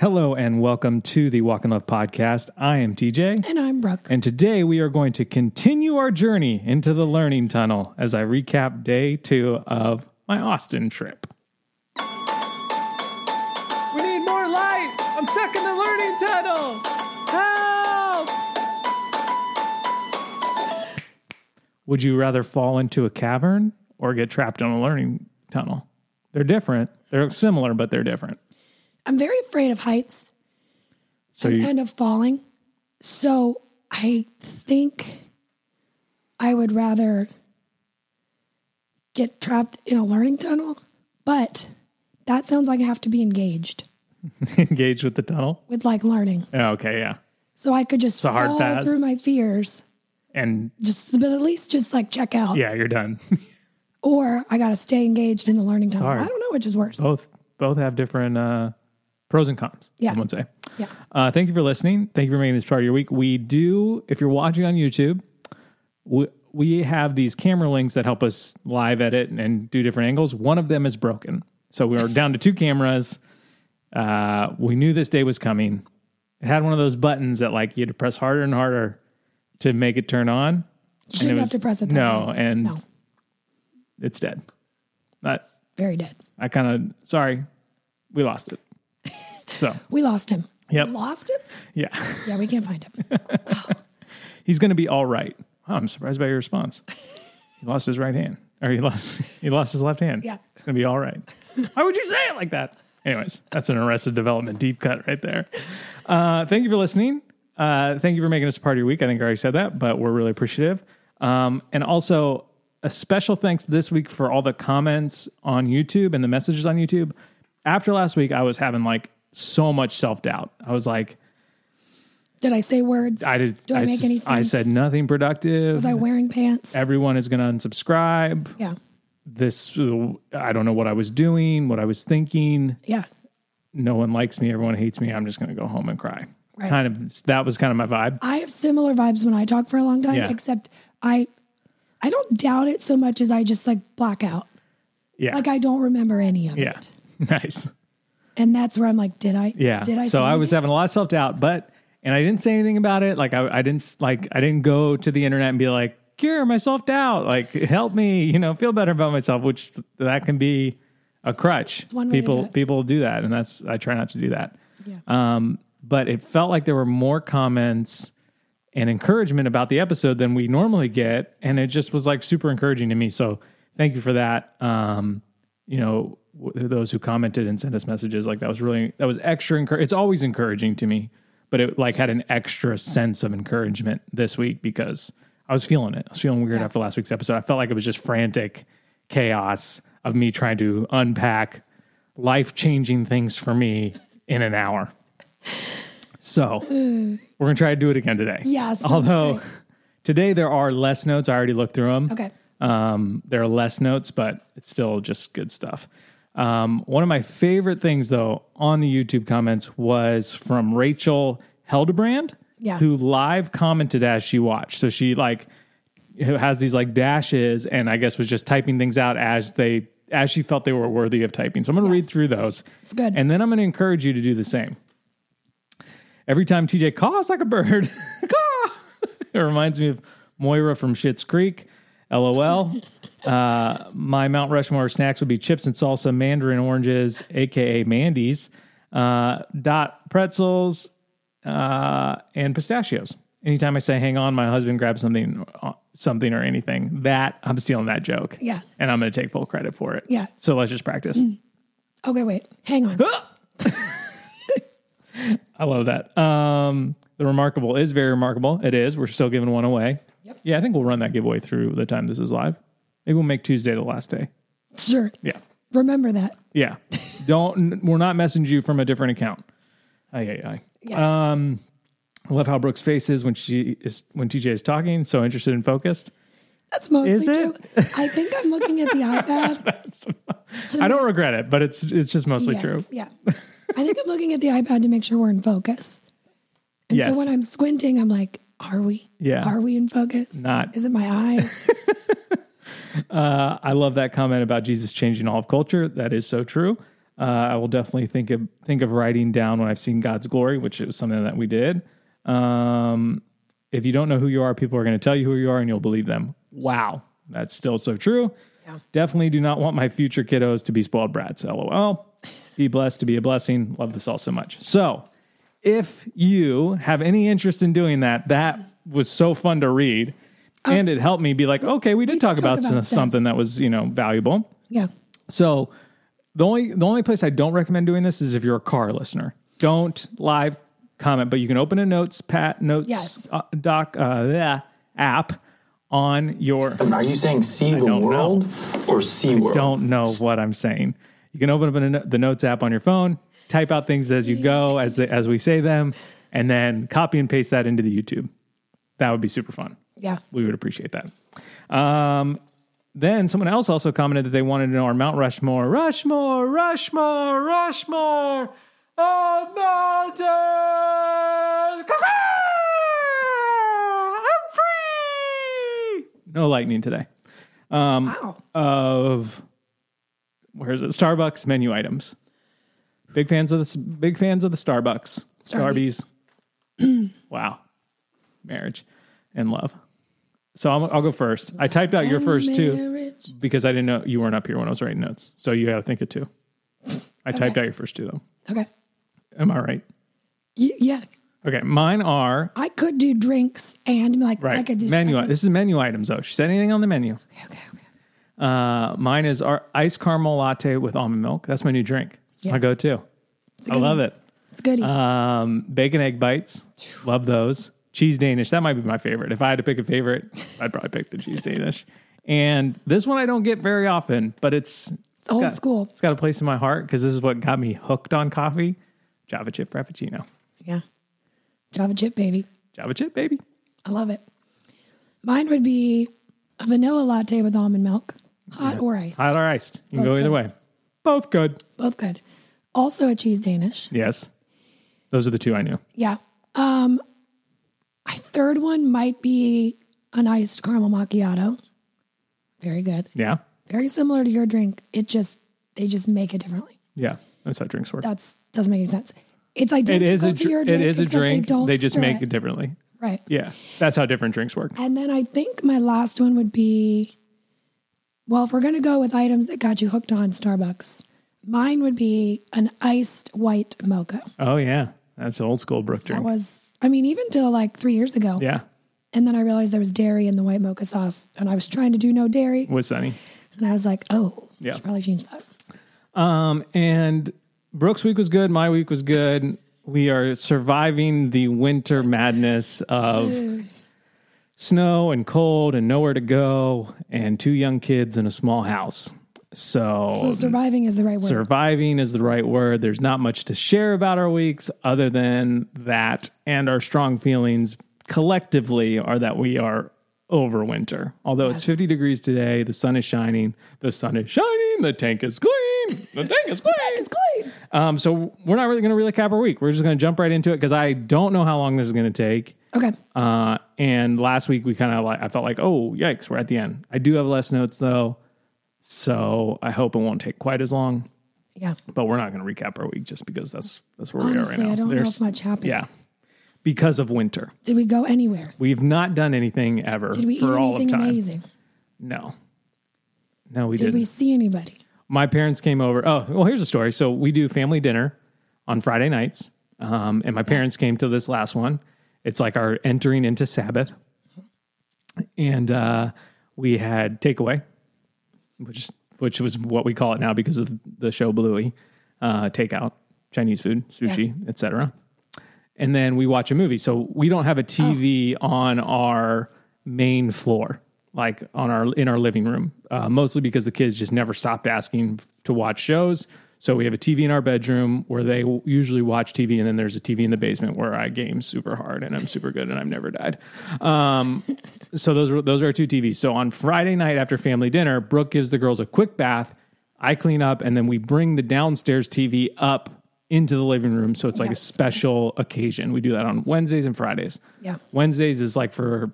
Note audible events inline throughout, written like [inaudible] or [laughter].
Hello and welcome to the Walk in Love podcast. I am TJ. And I'm Brooke. And today we are going to continue our journey into the learning tunnel as I recap day two of my Austin trip. We need more light. I'm stuck in the learning tunnel. Help! Would you rather fall into a cavern or get trapped in a learning tunnel? They're different. They're similar, but they're different. I'm very afraid of heights So and, you, and of falling. So I think I would rather get trapped in a learning tunnel, but that sounds like I have to be engaged [laughs] engaged with the tunnel. with like learning. Oh, okay, yeah. So I could just fall pass. through my fears, And just but at least just like check out. yeah, you're done. Or I got to stay engaged in the learning tunnel. I don't know which is worse. both both have different uh, pros and cons. Yeah. I would say. Yeah. Uh, thank you for listening. Thank you for making this part of your week. We do, if you're watching on YouTube, we, we have these camera links that help us live edit and do different angles. One of them is broken. So we are down to two cameras. Uh, we knew this day was coming. It had one of those buttons that like you had to press harder and harder to make it turn on. You shouldn't have to press it no, hard. and no, it's dead. That's very dead. I kind of sorry, we lost it. So [laughs] We lost him. Yep. We lost him? yeah, Yeah, we can't find him. [laughs] he's going to be all right. Oh, I'm surprised by your response. He lost his right hand, or he lost [laughs] he lost his left hand. Yeah. he's going to be all right. Why would you say it like that? Anyways, that's an Arrested Development deep cut right there. Uh, thank you for listening. Uh, thank you for making us a part of your week. I think I already said that, but we're really appreciative. Um, and also a special thanks this week for all the comments on YouTube and the messages on YouTube. After last week, I was having like so much self doubt. I was like, Did I say words? I did. Do I, make s- any sense? I said nothing productive. Was I wearing pants? Everyone is going to unsubscribe. Yeah. This, I don't know what I was doing, what I was thinking. Yeah. No one likes me. Everyone hates me. I'm just going to go home and cry. Right. Kind of, that was kind of my vibe. I have similar vibes when I talk for a long time, Yeah. except I I don't doubt it so much as I just like black out. Yeah. Like I don't remember any of yeah. it. [laughs] Nice. And that's where I'm like, did I? Yeah. Did I? so I was having a lot of self doubt, but, and I didn't say anything about it. Like, I, I didn't, like, I didn't go to the internet and be like, cure my self doubt. Like, help me, you know, feel better about myself, which that can be a crutch. one way to people, do people do that. And that's, I try not to do that. Yeah. Um, but it felt like there were more comments and encouragement about the episode than we normally get. And it just was like super encouraging to me. So thank you for that. Um, you know, those who commented and sent us messages, like that was really, that was extra encouraging. It's always encouraging to me, but it like had an extra sense of encouragement this week because I was feeling it. I was feeling weird Yeah. after last week's episode. I felt like it was just frantic chaos of me trying to unpack life changing things for me in an hour. So we're gonna try to do it again today. Yes. Although great. today there are less notes. I already looked through them. Okay. Um, there are less notes, but it's still just good stuff. Um, one of my favorite things though on the YouTube comments was from Rachel Heldebrand, Yeah. who live commented as she watched. So she like has these like dashes and I guess was just typing things out as they as she felt they were worthy of typing. So I'm going to read through those. It's good. And then I'm going to encourage you to do the same. Every time TJ caws like a bird, [laughs] [laughs] it reminds me of Moira from Schitt's Creek. LOL. [laughs] uh, my Mount Rushmore snacks would be chips and salsa, mandarin oranges, aka Mandy's, uh, dot pretzels, uh, and pistachios. Anytime I say "hang on," my husband grabs something, uh, something or anything. That I'm stealing that joke. Yeah. and I'm going to take full credit for it. Yeah. So let's just practice. Okay, wait. Hang on. [laughs] I love that. Um, the remarkable is very remarkable. It is. We're still giving one away. Yep. Yeah, I think we'll run that giveaway through the time this is live. Maybe we'll make Tuesday the last day. Sure. Yeah. Remember that. Yeah. [laughs] Don't we're not messaging you from a different account. Aye, aye, aye. Yeah. Um I love how Brooke's face is when she is when TJ is talking, so interested and focused. That's mostly Is true. I think I'm looking at the [laughs] iPad. I don't regret it, but it's it's just mostly yeah, true. Yeah. I think I'm looking at the iPad to make sure we're in focus. And Yes. so when I'm squinting, I'm like, are we? Yeah. Are we in focus? Not. Is it my eyes? [laughs] I love that comment about Jesus changing all of culture. That is so true. Uh, I will definitely think of think of writing down when I've seen God's glory, which is something that we did. Um, if you don't know who you are, people are going to tell you who you are, and you'll believe them. Wow, that's still so true. Yeah. Definitely do not want my future kiddos to be spoiled brats. LOL. Be blessed to be a blessing. Love this all so much. So, if you have any interest in doing that, that was so fun to read. And it helped me be like, okay, we did did talk, talk about, about some- that. something that was, you know, valuable. Yeah. So the only the only place I don't recommend doing this is if you're a car listener. Don't live comment, but you can open a notes pat notes Yes. uh, doc uh, yeah, app on your Are you saying see the don't know. world or see world? don't know what I'm saying. You can open up a, the notes app on your phone, type out things as you go as the, as we say them, and then copy and paste that into the YouTube. That would be super fun. Yeah. We would appreciate that. Um, then someone else also commented that they wanted to know our Mount Rushmore, Rushmore, Rushmore, Rushmore, oh mountain. I'm free. No lightning today Wow. of where is it? Starbucks menu items. Big fans of the big fans of the Starbucks. Starbies. [clears throat] wow, marriage and love. So I'll, I'll go first. I typed out your first two because I didn't know you weren't up here when I was writing notes. So you got to think of two. I typed out your first two though. Okay. Am I right? Y- yeah. Okay, mine are I could do drinks and like right I could do menu. I could- This is menu items though. She said anything on the menu. Okay, okay, okay. Uh, mine is our iced caramel latte with almond milk. That's my new drink. Yeah. My go-to. I good love it. It's goody. Um, bacon egg bites. Love those. Cheese Danish. That might be my favorite. If I had to pick a favorite, I'd probably pick the cheese Danish. And this one I don't get very often, but it's, it's old got- school. It's got a place in my heart because this is what got me hooked on coffee. Java chip frappuccino. yeah. Java chip baby. Java chip, baby. I love it. Mine would be a vanilla latte with almond milk, hot or iced. Hot or iced. You can Both go either way. Both good. Both good. Also a cheese Danish. Yes. Those are the two I knew. Yeah. Um, my third one might be an iced caramel macchiato. Very good. Yeah. Very similar to your drink. It just they just make it differently. Yeah. That's how drinks work. That's doesn't make any sense. It's identical is a to your drink. It is a drink. They, don't They just make it it. differently. right. Yeah. That's how different drinks work. And then I think my last one would be well, if we're gonna go with items that got you hooked on Starbucks, mine would be an iced white mocha. Oh yeah. That's old school Brooke That was I mean, even till like three years ago. yeah. And then I realized there was dairy in the white mocha sauce, and I was trying to do no dairy, With Sunny. and I was like, "Oh, Yeah. Should probably change that." Um, and Brooks' week was good. My week was good. We are surviving the winter madness of snow and cold and nowhere to go and two young kids in a small house. So, So surviving is the right word. surviving is the right word. There's not much to share about our weeks other than that, and our strong feelings collectively are that we are over winter. Although it's 50 degrees today, the sun is shining. The sun is shining. The tank is clean. The tank is [laughs] clean. it's clean. Um, so we're not really going to really cap our week. We're just going to jump right into it because I don't know how long this is going to take. Okay. Uh, and last week we kind of like I felt like, oh yikes, we're at the end. I do have less notes though, so I hope it won't take quite as long. Yeah. But we're not going to recap our week just because that's that's where Honestly, we are right now. I don't know if much happened. Yeah, because of winter, Did we go anywhere? we've not done anything ever Did we for eat all anything of time. amazing? No, no, we Did didn't. we see anybody? my parents came over. Oh, well, here's a story. So we do family dinner on Friday nights, um, and my parents came to this last one. It's like our entering into Sabbath, and uh, we had takeaway, which is which was what we call it now because of the show Bluey, uh, takeout, Chinese food, sushi, etc. And then we watch a movie. So we don't have a TV on our main floor, like on our in our living room, uh, mostly because the kids just never stopped asking to watch shows. So we have a TV in our bedroom where they usually watch TV, and then there's a TV in the basement where I game super hard and I'm super good and I've never died. Um, [laughs] so those are those are our two TVs. So on Friday night after family dinner, Brooke gives the girls a quick bath. I clean up, and then we bring the downstairs TV up into the living room. So it's like a special occasion. We do that on Wednesdays and Fridays. Yeah. Wednesdays is like for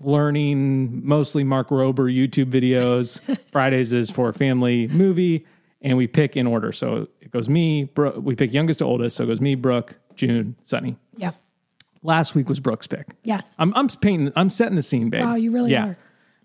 learning, mostly Mark Rober YouTube videos. [laughs] Fridays is for family movie. And we pick in order. So it goes me, Brooke, we pick youngest to oldest. So it goes me, Brooke, June, Sunny. Yeah. Last week was Brooke's pick. Yeah. I'm I'm painting. I'm setting the scene, babe. Wow, you really yeah.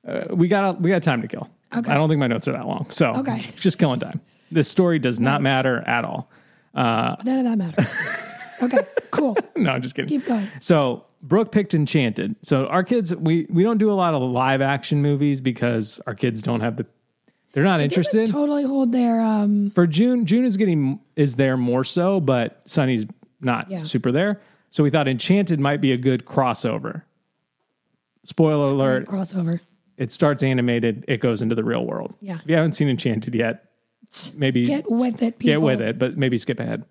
Uh, we got we got time to kill. Okay. I don't think my notes are that long, so Okay. [laughs] just killing time. This story does not matter at all. None of that matters. [laughs] okay, cool. [laughs] No, I'm just kidding. Keep going. So Brooke picked Enchanted. So our kids, we we don't do a lot of live action movies because our kids don't have the. They're not interested. Totally hold their um For June, June is getting is there more so, but Sunny's not Yeah. super there. So we thought Enchanted might be a good crossover. Spoiler alert: crossover. it starts animated, it goes into the real world. Yeah. If you haven't seen Enchanted yet, maybe Get with it, People. Get with it, but maybe skip ahead.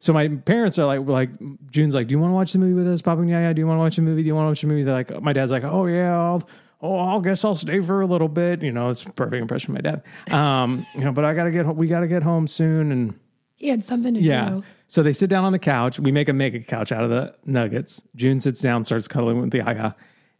So my parents are like, like June's like, do you want to watch the movie with us, Papa? Yeah, yeah. Do you want to watch the movie? Do you want to watch the movie? They're like, my dad's like, oh yeah, I'll, oh, I'll guess I'll stay for a little bit. You know, it's a perfect impression of my dad. Um, [laughs] you know, but I gotta get, home. we gotta get home soon, and He had something to yeah. do. So they sit down on the couch. We make a make a couch out of the nuggets. June sits down, starts cuddling with the Yaya.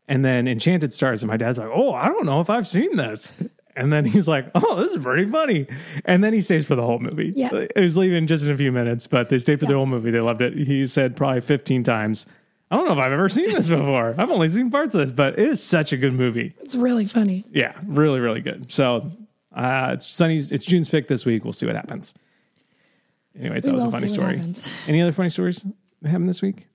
And then Enchanted starts, and my dad's like, Oh, I don't know if I've seen this. And then he's like, Oh, this is pretty funny. And then he stays for the whole movie. Yeah. It was leaving just in a few minutes, but they stayed for the whole movie. They loved it. He said probably 15 times, I don't know if I've ever seen this before. I've only seen parts of this, but it is such a good movie. It's really funny. Yeah, really, really good. So uh, it's Sunny's, it's June's pick this week. We'll see what happens. Anyway, that was a funny story. happens. Any other funny stories that happened this week?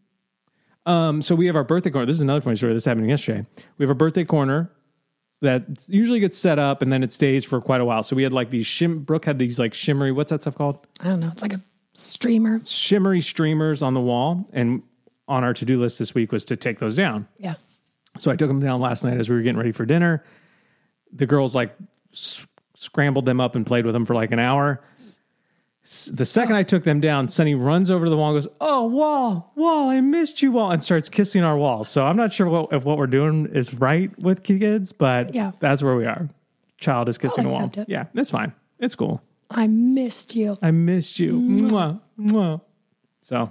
Um, so we have our birthday corner. This is another funny story. This happened yesterday. We have a birthday corner that usually gets set up and then it stays for quite a while. So we had like these shim. Brooke had these like shimmery. What's that stuff called? I don't know. It's like a streamer. Shimmery streamers on the wall. And on our to do list this week was to take those down. Yeah. So I took them down last night as we were getting ready for dinner. The girls like s- scrambled them up and played with them for like an hour. S- The second I took them down, Sunny runs over to the wall and goes, "Oh, wall, wall, I missed you, wall," and starts kissing our wall. So I'm not sure what, if what we're doing is right with kids, but Yeah. that's where we are. Child is kissing a wall. it. Yeah, it's fine. It's cool. I missed you. I missed you. Mwah, mwah. So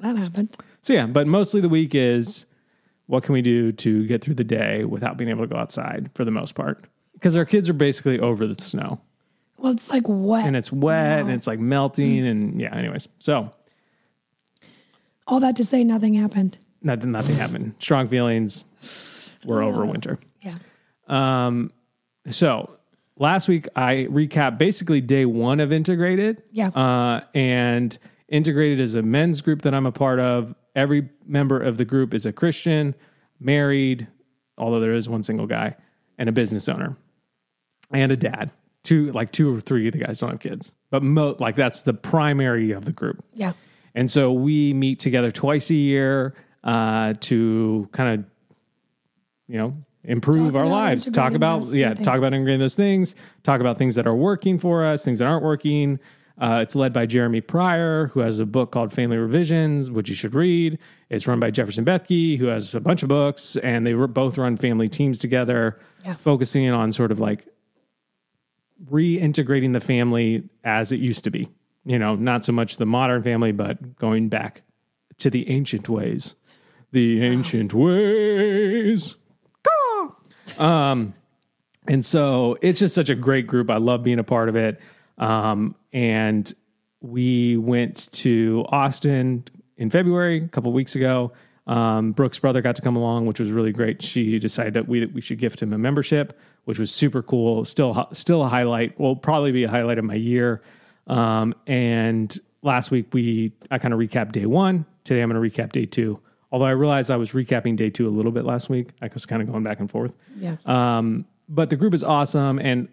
That happened. So yeah, but mostly the week is what can we do to get through the day without being able to go outside for the most part? Because our kids are basically over the snow Well, it's like wet. and it's wet and it's like melting and yeah. Anyways, so All that to say, nothing happened. not, nothing happened. Strong feelings were over winter. Yeah. Um So last week I recapped basically day one of integrated. Yeah. Uh, and integrated is a men's group that I'm a part of. Every member of the group is a Christian, married, although there is one single guy, and a business owner, and a dad. Two, like two or three of the guys don't have kids, but mo- like that's the primary of the group. Yeah. And so we meet together twice a year uh, to kind of, you know, improve Talk our lives. Talk about yeah, talk about integrating those things. Talk about things that are working for us, things that aren't working. Uh, it's led by Jeremy Pryor, who has a book called Family Revisions, which you should read. It's run by Jefferson Bethke, who has a bunch of books, and they re- both run family teams together, Yeah. focusing on sort of like reintegrating the family as it used to be. You know, not so much the modern family, but going back to the ancient ways. The ancient ways. Um, and so it's just such a great group. I love being a part of it. Um, and we went to Austin in February, a couple weeks ago. Um, Brooke's brother got to come along, which was really great. She decided that we we should gift him a membership, which was super cool. Still, still a highlight. Will probably be a highlight of my year. Um, and last week we I kind of recapped day one. Today I'm going to recap day two. Although I realized I was recapping day two a little bit last week. I was kind of going back and forth Yeah. Um, but the group is awesome and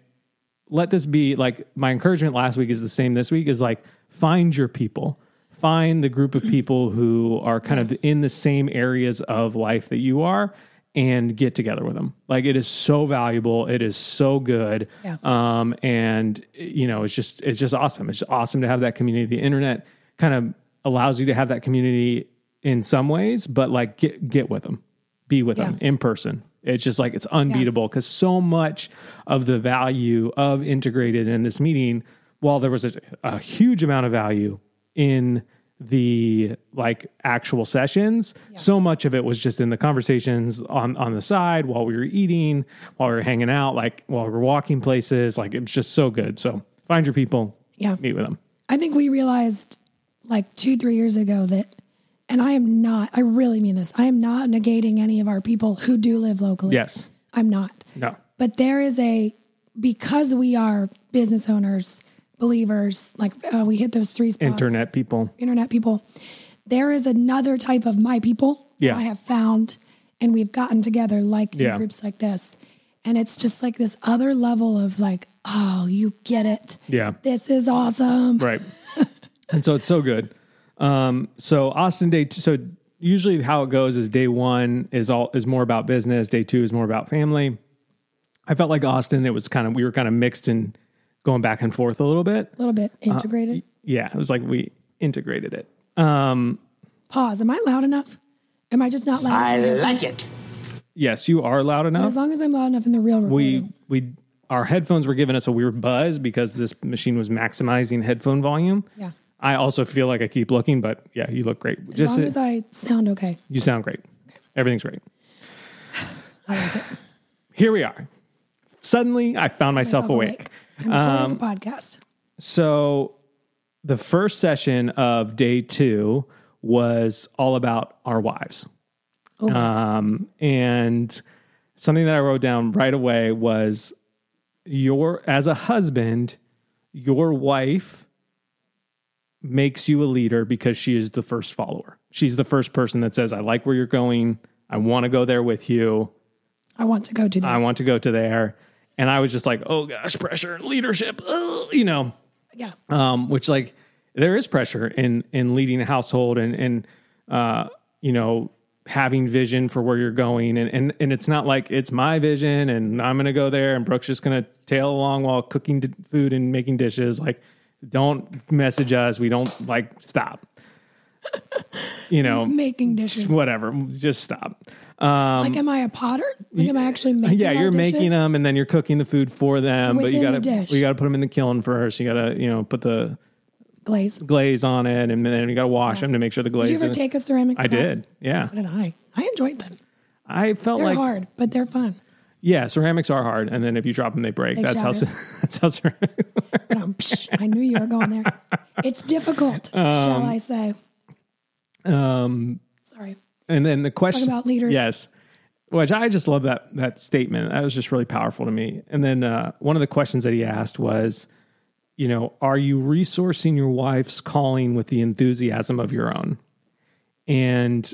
let this be like my encouragement last week is the same this week is like find your people. Find the group of [clears throat] people who are kind of in the same areas of life that you are and get together with them. Like it is so valuable. It is so good. Yeah. um and you know it's just it's just awesome. It's awesome to have that community. The internet kind of allows you to have that community in some ways but like get get with them. Be with them in person. It's just like it's unbeatable because so much of the value of integrated in this meeting, while there was a, a huge amount of value in the like actual sessions, so much of it was just in the conversations on on the side while we were eating, while we were hanging out, like while we were walking places. Like it was just so good. So Find your people. Yeah. Meet with them. I think we realized like two, three years ago that, and I am not, I really mean this, I am not negating any of our people who do live locally. Yes. I'm not. No. But there is a, because we are business owners, believers, like uh, we hit those three spots. Internet people. internet people. There is another type of my people that Yeah. I have found, and we've gotten together like in Yeah. groups like this. And it's just like this other level of like, oh, you get it. Yeah. This is awesome. Right. [laughs] and so it's so good. Um, so Austin day two, so usually how it goes is day one is all is more about business. Day two is more about family. I felt like Austin, it was kind of we were kind of mixed and going back and forth a little bit. A little bit Uh, integrated. Yeah, it was like we integrated it. Um, Pause. Am I loud enough? Am I just not loud? I enough? like it. Yes, you are loud But enough. as long as I'm loud enough in the real room. we we our headphones were giving us a weird buzz because this machine was maximizing headphone volume. Yeah. I also feel like I keep looking, but yeah, you look great. As Just long as I sound okay. you sound great. Everything's great. [sighs] I like it. Here we are. Suddenly, I found myself, Myself awake. I'm recording a podcast. So, the first session of day two was all about our wives. Oh, Um, and something that I wrote down right away was your, as a husband, your wife makes you a leader because she is the first follower. She's the first person that says, I like where you're going. I want to go there with you. I want to go to that. I want to go to there. And I was just like, oh gosh, pressure, leadership, ugh, you know, yeah. um, which like there is pressure in in leading a household and and uh, you know having vision for where you're going and and and it's not like it's my vision and I'm gonna go there and Brooke's just gonna tail along while cooking d- food and making dishes. Like, don't message us. We don't like stop. You know, [laughs] Making dishes. whatever. Just stop. like, am I a potter? Like, am I actually making Um, Yeah, you're making them and then you're cooking the food for them. but you Within gotta the dish. you gotta put them in the kiln first. You gotta you know put the glaze. glaze on it, and then you got to wash them to make sure the glaze. Did you ever take a ceramics I class? did. Yeah, So did I. I enjoyed them. I felt They're like hard, but they're fun. Yeah, ceramics are hard, and then if you drop them, they break. They that's how [laughs] that's how ceramics. But I'm, psh, I knew you were going there. It's difficult, [laughs] shall I say? Um, Sorry. And then the question about leaders. yes, which I just love that that statement. That was just really powerful to me. And then uh, one of the questions that he asked was, you know, are you resourcing your wife's calling with the enthusiasm of your own? And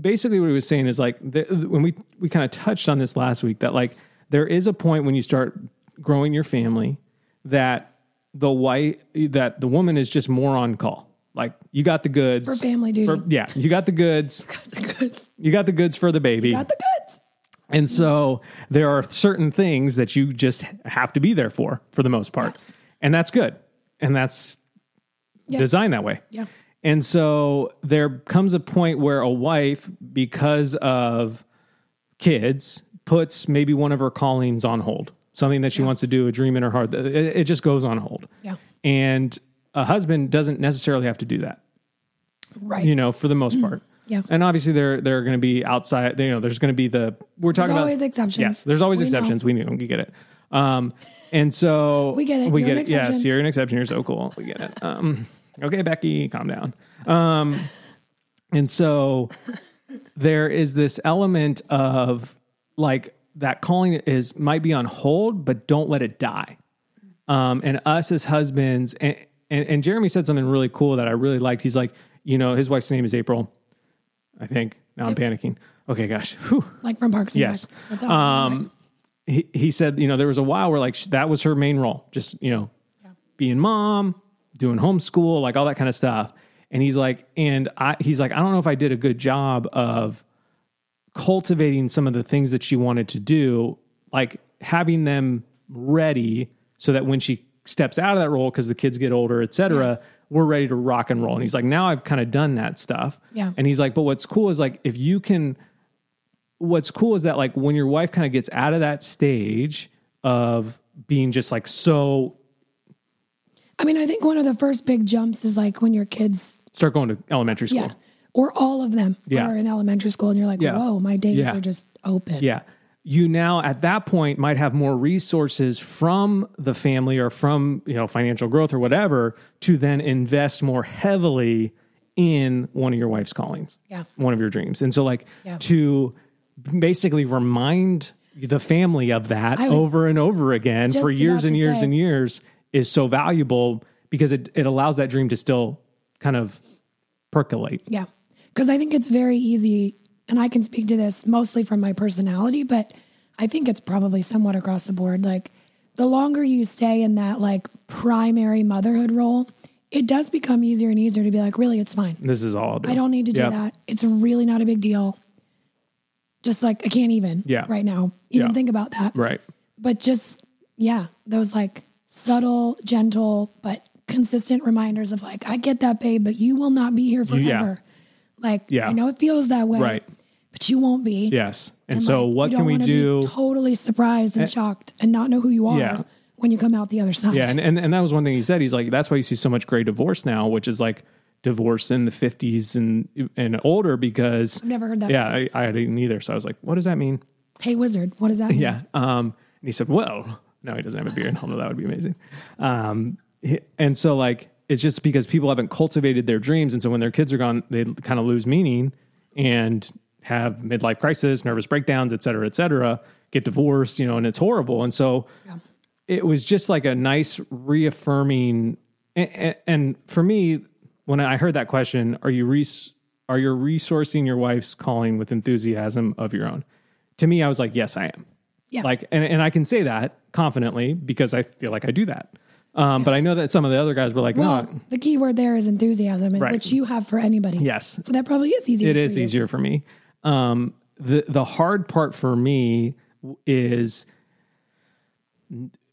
basically what he was saying is like the, when we we kind of touched on this last week that like there is a point when you start growing your family that the white that the woman is just more on call like you got the goods For family duty. for- yeah you got the goods [laughs] got The goods. you got the goods for the baby Got the goods. and so there are certain things that you just have to be there for for the most part Yes. and that's good and that's Yeah. designed that way Yeah. And so there comes a point where a wife, because of kids, puts maybe one of her callings on hold, something that she wants to do, a dream in her heart. It, it just goes on hold. Yeah. And a husband doesn't necessarily have to do that, Right. you know, for the most part. Yeah. And obviously there there are going to be outside, you know, there's going to be the we're talking about always exceptions. Yes, there's always We know. exceptions. We knew we get it. Um, and so [laughs] We get it. We You're get it. Yes, you're an exception. You're so cool. We get it. Um, okay, Becky, calm down. Um, and so there is this element of like that calling is might be on hold, but don't let it die. Um, and us as husbands, and, and and Jeremy said something really cool that I really liked. He's like, you know, his wife's name is April. I think now I'm panicking. Okay, gosh. Whew like from Parks and yes. Rec. Um, he, he said, you know, there was a while where like sh- that was her main role, just, you know, being mom, doing homeschool, like all that kind of stuff. And he's like, and I, he's like, I don't know if I did a good job of cultivating some of the things that she wanted to do, like having them ready so that when she steps out of that role, because the kids get older, et cetera, we're ready to rock and roll. And he's like, now I've kind of done that stuff. Yeah. And he's like, but what's cool is like, if you can, what's cool is that like when your wife kind of gets out of that stage of being just like so I mean, I think one of the first big jumps is like when your kids, start going to elementary school. yeah, or all of them Yeah. are in elementary school, and you're like, Yeah. whoa, my days Yeah. are just open. Yeah. you now at that point might have more resources from the family or from you know financial growth or whatever to then invest more heavily in one of your wife's callings Yeah. one of your dreams and so like to basically remind the family of that was over and over again for years and years say. and years is so valuable because it, it allows that dream to still kind of percolate Yeah. Because I think it's very easy, and I can speak to this mostly from my personality, but I think it's probably somewhat across the board. Like the longer you stay in that like primary motherhood role, it does become easier and easier to be like, really, it's fine. this is all do. I don't need to do Yep. that. It's really not a big deal. Just like I can't even Yeah. right now even Yeah. think about that. right But just yeah, those like subtle, gentle, but consistent reminders of like, I get that, babe, but you will not be here forever. yeah. Like, Yeah. I know it feels that way, Right. but you won't be. yes and, And, so like, what can we do totally surprised and shocked and not know who you are Yeah. when you come out the other side. Yeah, and, and and that was one thing he said. He's like, that's why you see so much gray divorce now, which is like divorce in the fifties and and older because I've never heard that Yeah, I. I didn't either. So I was like, what does that mean? Hey, wizard, what does that [laughs] mean? Yeah. Um, and he said, well, no, he doesn't have a beard. Although that would be amazing. Um, and so like it's just because people haven't cultivated their dreams, and so when their kids are gone, they kind of lose meaning and have midlife crisis, nervous breakdowns, et cetera, et cetera, get divorced, you know, and it's horrible. And so it was just like a nice reaffirming. And, and for me, when I heard that question, are you res- are you resourcing your wife's calling with enthusiasm of your own? To me, I was like, yes, I am. Yeah. Like, and, and I can say that confidently because I feel like I do that. Um, But I know that some of the other guys were like, Well, no, the key word there is enthusiasm, and Right. which you have for anybody. Yes. So that probably is easier. it is you. easier for me. Um, the the hard part for me is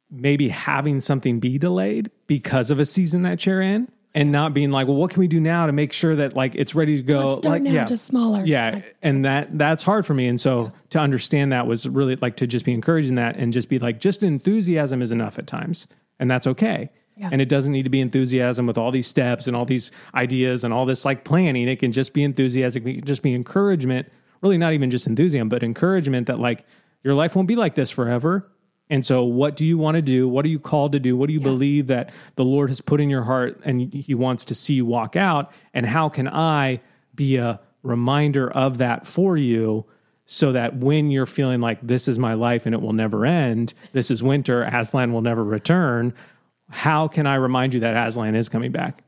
maybe having something be delayed because of a season that you're in and not being like, well, what can we do now to make sure that like it's ready to go? Let's start like, now, just smaller. Yeah, Like, and that that's hard for me. And so to understand that was really like to just be encouraging that and just be like, just enthusiasm is enough at times, and that's okay. Yeah. And it doesn't need to be enthusiasm with all these steps and all these ideas and all this like planning. It can just be enthusiasm, it can just be encouragement. Really, not even just enthusiasm, but encouragement that like your life won't be like this forever. And so, what do you want to do? What are you called to do? What do you believe that the Lord has put in your heart and He wants to see you walk out? And how can I be a reminder of that for you so that when you're feeling like this is my life and it will never end, this is winter, Aslan will never return, how can I remind you that Aslan is coming back?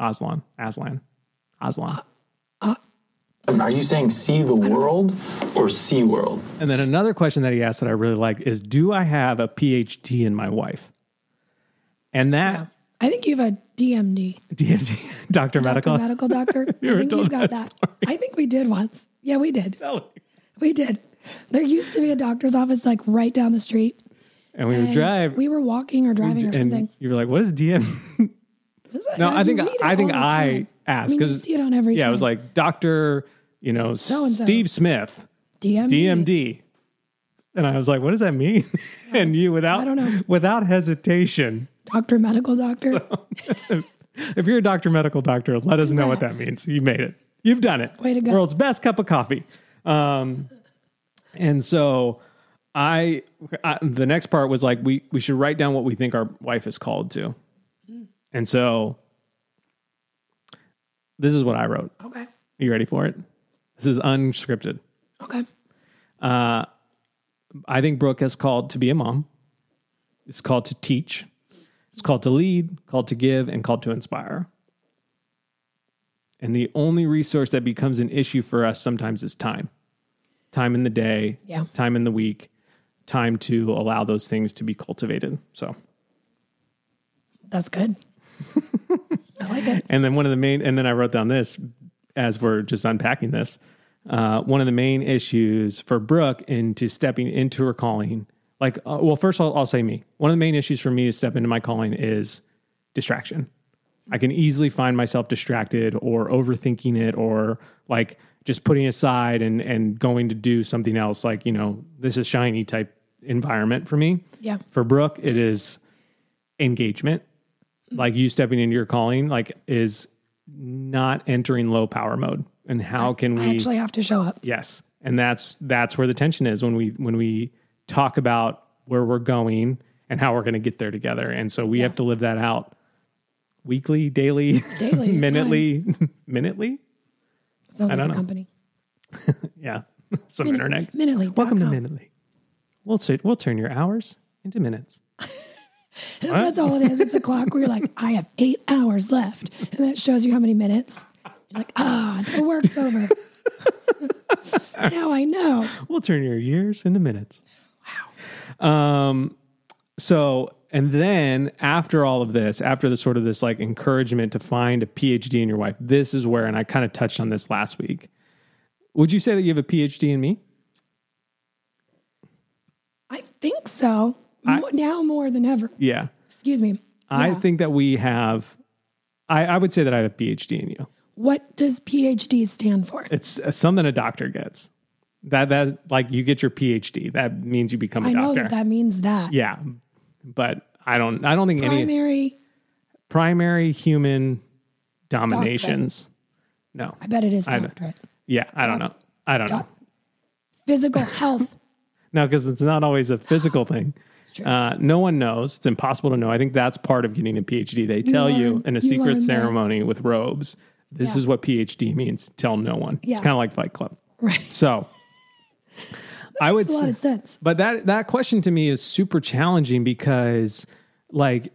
Aslan, Aslan, Aslan. Uh, uh, Are you saying see the world or sea world? And then another question that he asked that I really like is Do I have a PhD in my wife? And that I think you have a DMD, DMD, [laughs] Doctor Medical. medical [laughs] doctor. I think you've got that that. I think we did once. Yeah, we did. And We did. There used to be a doctor's office like right down the street. And we would and drive. We were walking or driving or and something. you were like, What is DM? [laughs] It? No, I think I think I asked I mean, you because see it on every. yeah, it was like Doctor, you know, So-and-so. Steve Smith, DMD. DMD, and I was like, What does that mean? [laughs] and you without I don't know. without hesitation, Doctor, medical doctor. [laughs] if you're a doctor, medical doctor, let us know what that means. You made it. You've done it. Way to go. World's best cup of coffee. Um, and so I, I, the next part was like, we, we should write down what we think our wife is called to. And so this is what I wrote. okay. Are you ready for it? This is unscripted. Okay. Uh, I think Brooke is called to be a mom. It's called to teach. It's called to lead, called to give, and called to inspire. And the only resource that becomes an issue for us sometimes is time. Time in the day, Yeah. time in the week, time to allow those things to be cultivated. So, That's good. I like it. and then one of the main, and then I wrote down this as we're just unpacking this. Uh, one of the main issues for Brooke into stepping into her calling, like, uh, well, first I'll, I'll say me. One of the main issues for me to step into my calling is distraction. I can easily find myself distracted or overthinking it or like just putting aside and, and going to do something else. Like, you know, this is shiny type environment for me. Yeah. For Brooke, it is engagement. Like you stepping into your calling, like is not entering low power mode. And how can I we actually have to show up. Yes. and that's that's where the tension is when we when we talk about where we're going and how we're going to get there together. And so we have to live that out weekly, daily, Daily, [laughs] minutely, [laughs] minutely. Sounds like don't a know. company. [laughs] Yeah, some Minute- internet. Minutely. Welcome to. Minutely. We'll sit, we'll turn your hours into minutes. That's all it is. It's a clock where you're like, I have eight hours left. And that shows you how many minutes. You're like, ah, until work's over. [laughs] now I know. We'll turn your years into minutes. Wow. Um, so, and then after all of this, after the sort of this like encouragement to find a PhD in your wife, this is where, and I kind of touched on this last week. Would you say that you have a PhD in me? I think so. Mo- now more than ever. Yeah. Excuse me. I Yeah. think that we have, I, I would say that I have a PhD in you. What does PhD stand for? It's something a doctor gets. That, that, like you get your PhD. That means you become a I know doctor. that that means that. yeah. But I don't, I don't think any Primary, primary human dominations. No. I bet it is I Yeah, I don't know. I don't know. Physical health. [laughs] No, because it's not always a physical thing. Uh, no one knows. It's impossible to know. I think that's part of getting a PhD. They tell you learn- in a you secret that. ceremony with robes. This Yeah. is what PhD means. Tell no one. Yeah. It's kind of like Fight Club. Right. So I would a lot of sense. But that that question to me is super challenging because like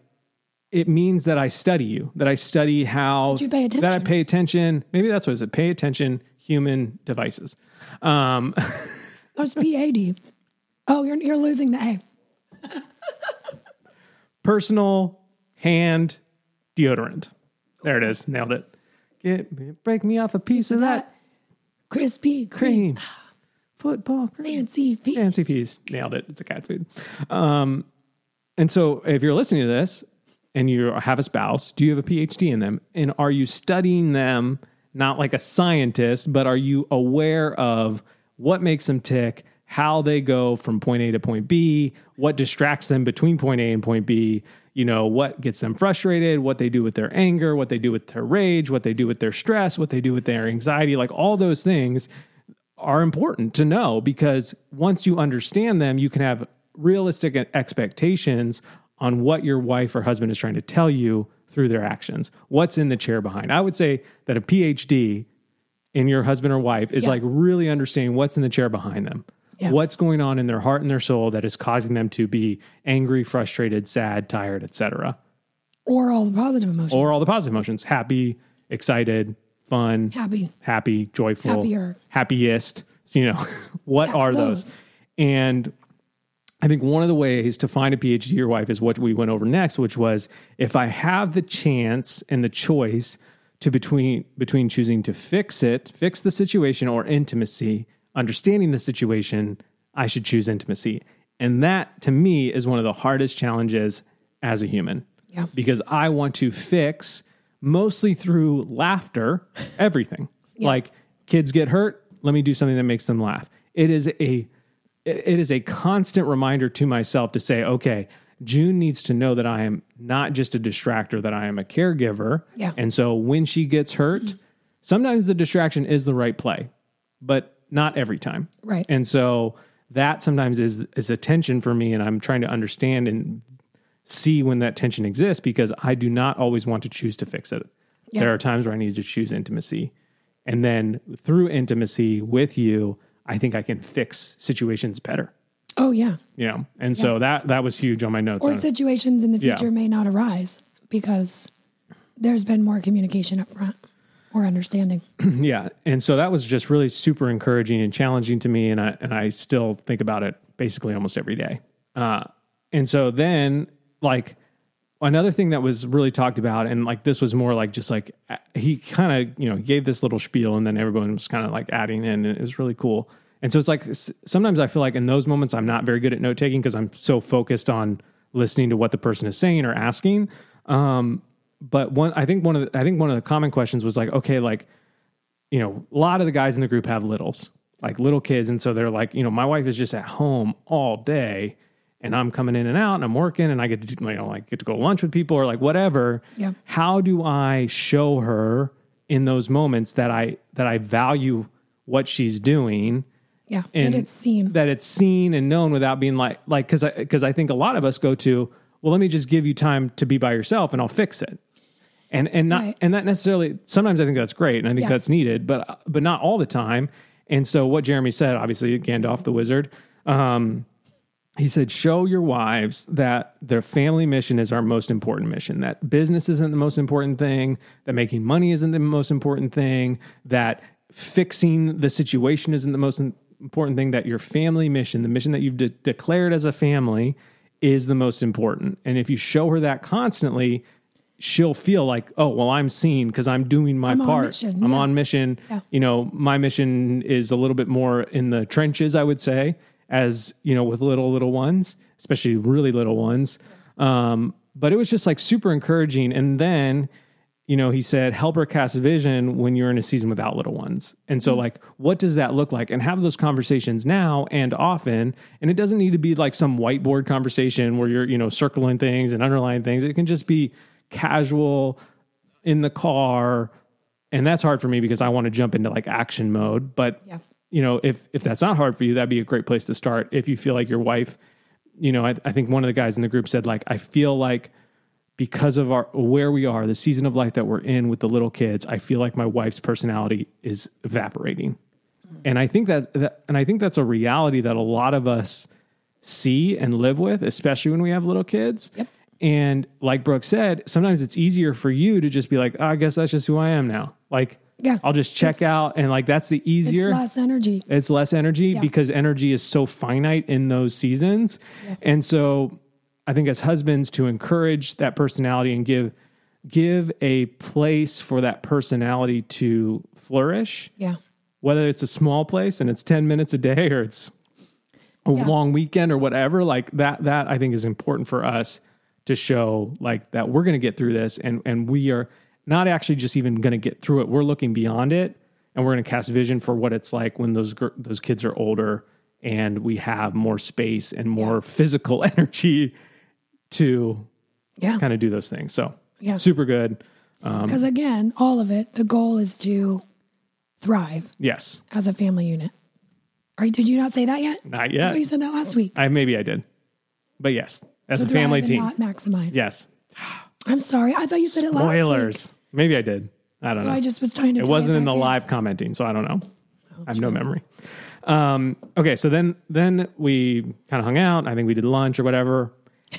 it means that I study you, that I study how That you pay that I pay attention. Maybe that's what it is. Pay attention, human devices. Um, [laughs] Oh, PAD. Oh, you're, you're losing the A. [laughs] personal hand deodorant. There it is. Nailed it. Get me, break me off a piece of that Krispy Kreme. Football. Fancy feast. Fancy peas. Nailed it. It's a cat food. Um, and so if you're listening to this and you have a spouse, do you have a PhD in them? And are you studying them not like a scientist, but are you aware of what makes them tick, how they go from point A to point B, what distracts them between point A and point B, you know, what gets them frustrated, what they do with their anger, what they do with their rage, what they do with their stress, what they do with their anxiety, like all those things are important to know because once you understand them, you can have realistic expectations on what your wife or husband is trying to tell you through their actions. What's in the chair behind? I would say that a PhD in your husband or wife is Yeah. like really understanding what's in the chair behind them. Yeah. What's going on in their heart and their soul that is causing them to be angry, frustrated, sad, tired, etc. Or all the positive emotions. Or all the positive emotions, happy, excited, fun, Happy. happy, joyful, Happier. happiest. So, you know, [laughs] what Yeah, are those? those. And I think one of the ways to find a PhD your wife is what we went over next, which was if I have the chance and the choice to between between choosing to fix it, fix the situation, or intimacy, understanding the situation, I should choose intimacy. And that to me is one of the hardest challenges as a human. Yeah. Because I want to fix mostly through laughter everything. Like kids get hurt, let me do something that makes them laugh. It is a it is a constant reminder to myself to say, okay, June needs to know that I am not just a distractor, that I am a caregiver. Yeah. And so when she gets hurt, sometimes the distraction is the right play, but not every time. Right. And so that sometimes is is a tension for me, and I'm trying to understand and see when that tension exists because I do not always want to choose to fix it. Yeah. There are times where I need to choose intimacy. And then through intimacy with you, I think I can fix situations better. Oh, yeah. You know, and so that that was huge on my notes. Or situations in the Yeah. future may not arise because there's been more communication up front or understanding. [clears throat] yeah, and so that was just really super encouraging and challenging to me, and I and I still think about it basically almost every day. Uh, and so then, like another thing that was really talked about, and like this was more like just like he kind of you know gave this little spiel, and then everyone was kind of like adding in, and it was really cool. And so it's like sometimes I feel like in those moments I'm not very good at note taking because I'm so focused on listening to what the person is saying or asking. Um, but one, I think one of the, I think one of the common questions was like, okay, like you know, a lot of the guys in the group have littles, like little kids. And so they're like, you know, my wife is just at home all day and I'm coming in and out and I'm working and I get to, do, you know, like get to go to lunch with people or like whatever. Yeah. How do I show her in those moments that I, that I value what she's doing Yeah, and that it's seen. that it's seen and known without being like like because I because I, think a lot of us go to well let me just give you time to be by yourself and I'll fix it and and not Right. and that necessarily sometimes I think that's great and I think Yes. that's needed but but not all the time and so what Jeremy said obviously Gandalf the wizard um he said show your wives that their family mission is our most important mission that business isn't the most important thing that making money isn't the most important thing that fixing the situation isn't the most important thing that your family mission the mission that you've de- declared as a family is the most important and if you show her that constantly she'll feel like oh well i'm seen because i'm doing my I'm on part. mission, i'm yeah. on mission. Yeah. you know my mission is a little bit more in the trenches i would say as you know with little little ones especially really little ones. Um, but it was just like super encouraging. And then you know he said help her cast vision when you're in a season without little ones. And so like what does that look like? And have those conversations now and often. And it doesn't need to be like some whiteboard conversation where you're you know circling things and underlining things. It can just be casual in the car and that's hard for me because I want to jump into like action mode. But Yeah. you know, if if that's not hard for you, that'd be a great place to start. If you feel like your wife, you know, I, I think one of the guys in the group said like, I feel like because of our where we are, the season of life that we're in with the little kids, I feel like my wife's personality is evaporating. Mm-hmm. And I think that, that and I think that's a reality that a lot of us see and live with, especially when we have little kids. Yep. And like Brooke said, sometimes it's easier for you to just be like, oh, I guess that's just who I am now. Like, Yeah. I'll just check out, and like that's the It's easier. less energy. It's less energy Yeah. because energy is so finite in those seasons. And so I think as husbands to encourage that personality and give give a place for that personality to flourish, Yeah. whether it's a small place and it's 10 minutes a day or it's a Yeah. long weekend or whatever, like that that I think is important for us to show like that we're going to get through this and and we are not actually just even going to get through it. We're looking beyond it and we're going to cast vision for what it's like when those gr- those kids are older and we have more space and more Yeah. physical [laughs] energy to Yeah. kind of do those things. So, Yeah. super good. Um, Because again, all of it, the goal is to thrive Yes. as a family unit. Or did you not say that yet? Not I yet. thought you said that last week. I maybe I did. But yes, as a family team. not yes. I'm sorry. I thought you said it last. Spoilers. Maybe I did. I don't So know. I just was trying to. it wasn't in back the live commenting, so I don't know. I have no memory. Um, okay, so then then we kind of hung out. I think we did lunch or whatever,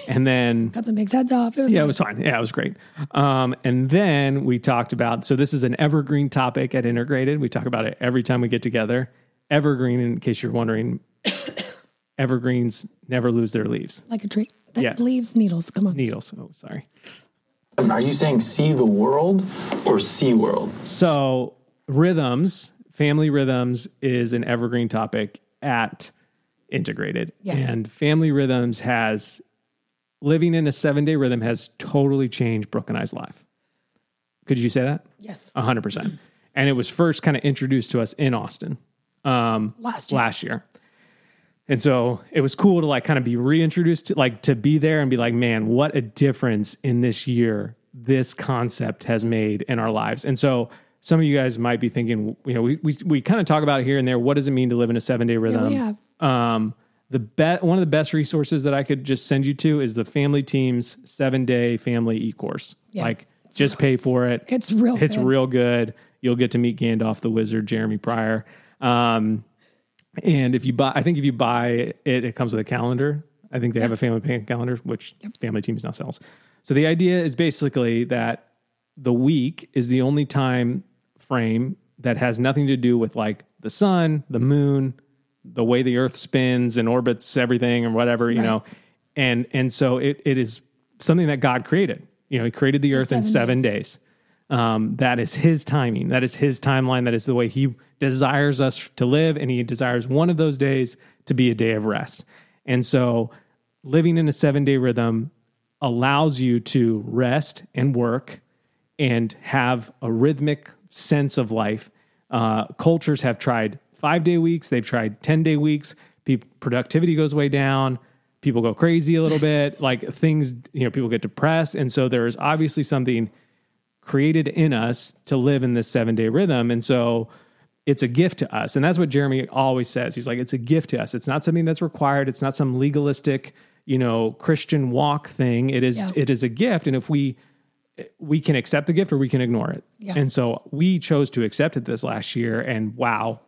and then [laughs] got some big heads off. It was yeah, it was fine. Yeah, it was great. Um, and then we talked about so this is an evergreen topic at Integrated. We talk about it every time we get together. Evergreen, in case you're wondering, [coughs] evergreens never lose their leaves. like a tree that Yeah. leaves needles. Come on. Needles. Oh, sorry. Are you saying see the world or sea world? So rhythms, family rhythms is an evergreen topic at Integrated. Yeah. And family rhythms has living in a seven day rhythm has totally changed Brooke and I's life. Could you say that? Yes. A hundred percent. And it was first kind of introduced to us in Austin um, Last year. last year. And so it was cool to like kind of be reintroduced to like to be there and be like, man, what a difference in this year this concept has made in our lives. And so some of you guys might be thinking, you know, we we, we kind of talk about it here and there. What does it mean to live in a seven day rhythm? have. Um, the bet one of the best resources that I could just send you to is the Family Teams seven day family e course. Yeah. Like just pay for it. It's real It's good. real good. You'll get to meet Gandalf the wizard, Jeremy Pryor. Um, and if you buy, I think if you buy it, it comes with a calendar. I think they have a family pay calendar, which Family Teams now sells. So the idea is basically that the week is the only time frame that has nothing to do with like the sun, the moon, the way the earth spins and orbits everything or whatever, you Right. know. And and so it it is something that God created. You know, he created the earth in seven seven days. Um, that is his timing. That is his timeline. That is the way he desires us to live. And he desires one of those days to be a day of rest. And so living in a seven day rhythm allows you to rest and work and have a rhythmic sense of life. Uh, cultures have tried five day weeks, they've tried 10 day weeks. Productivity goes way down. People go crazy a little bit. Like things, you know, people get depressed. And so there is obviously something created in us to live in this seven day rhythm. And so it's a gift to us. And that's what Jeremy always says. He's like, it's a gift to us. It's not something that's required. It's not some legalistic, you know, Christian walk thing. It is Yeah. it is a gift. And if we we can accept the gift or we can ignore it. Yeah. And so we chose to accept it this last year and wow,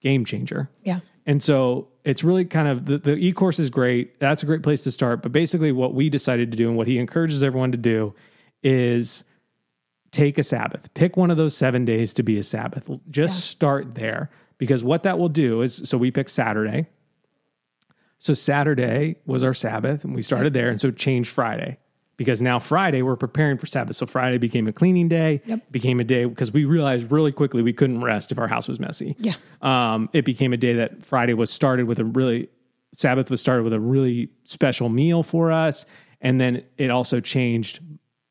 game changer. Yeah. And so it's really kind of the, the e course is great. That's a great place to start. But basically, what we decided to do and what he encourages everyone to do is take a Sabbath. Pick one of those seven days to be a Sabbath. Just Yeah. start there. Because what that will do is so we pick Saturday. So Saturday was our Sabbath, and we started there. And so changed Friday because now Friday we're preparing for Sabbath. So Friday became a cleaning day, Yep. became a day because we realized really quickly we couldn't rest if our house was messy Yeah. um, it became a day that Friday was started with a really Sabbath was started with a really special meal for us, and then it also changed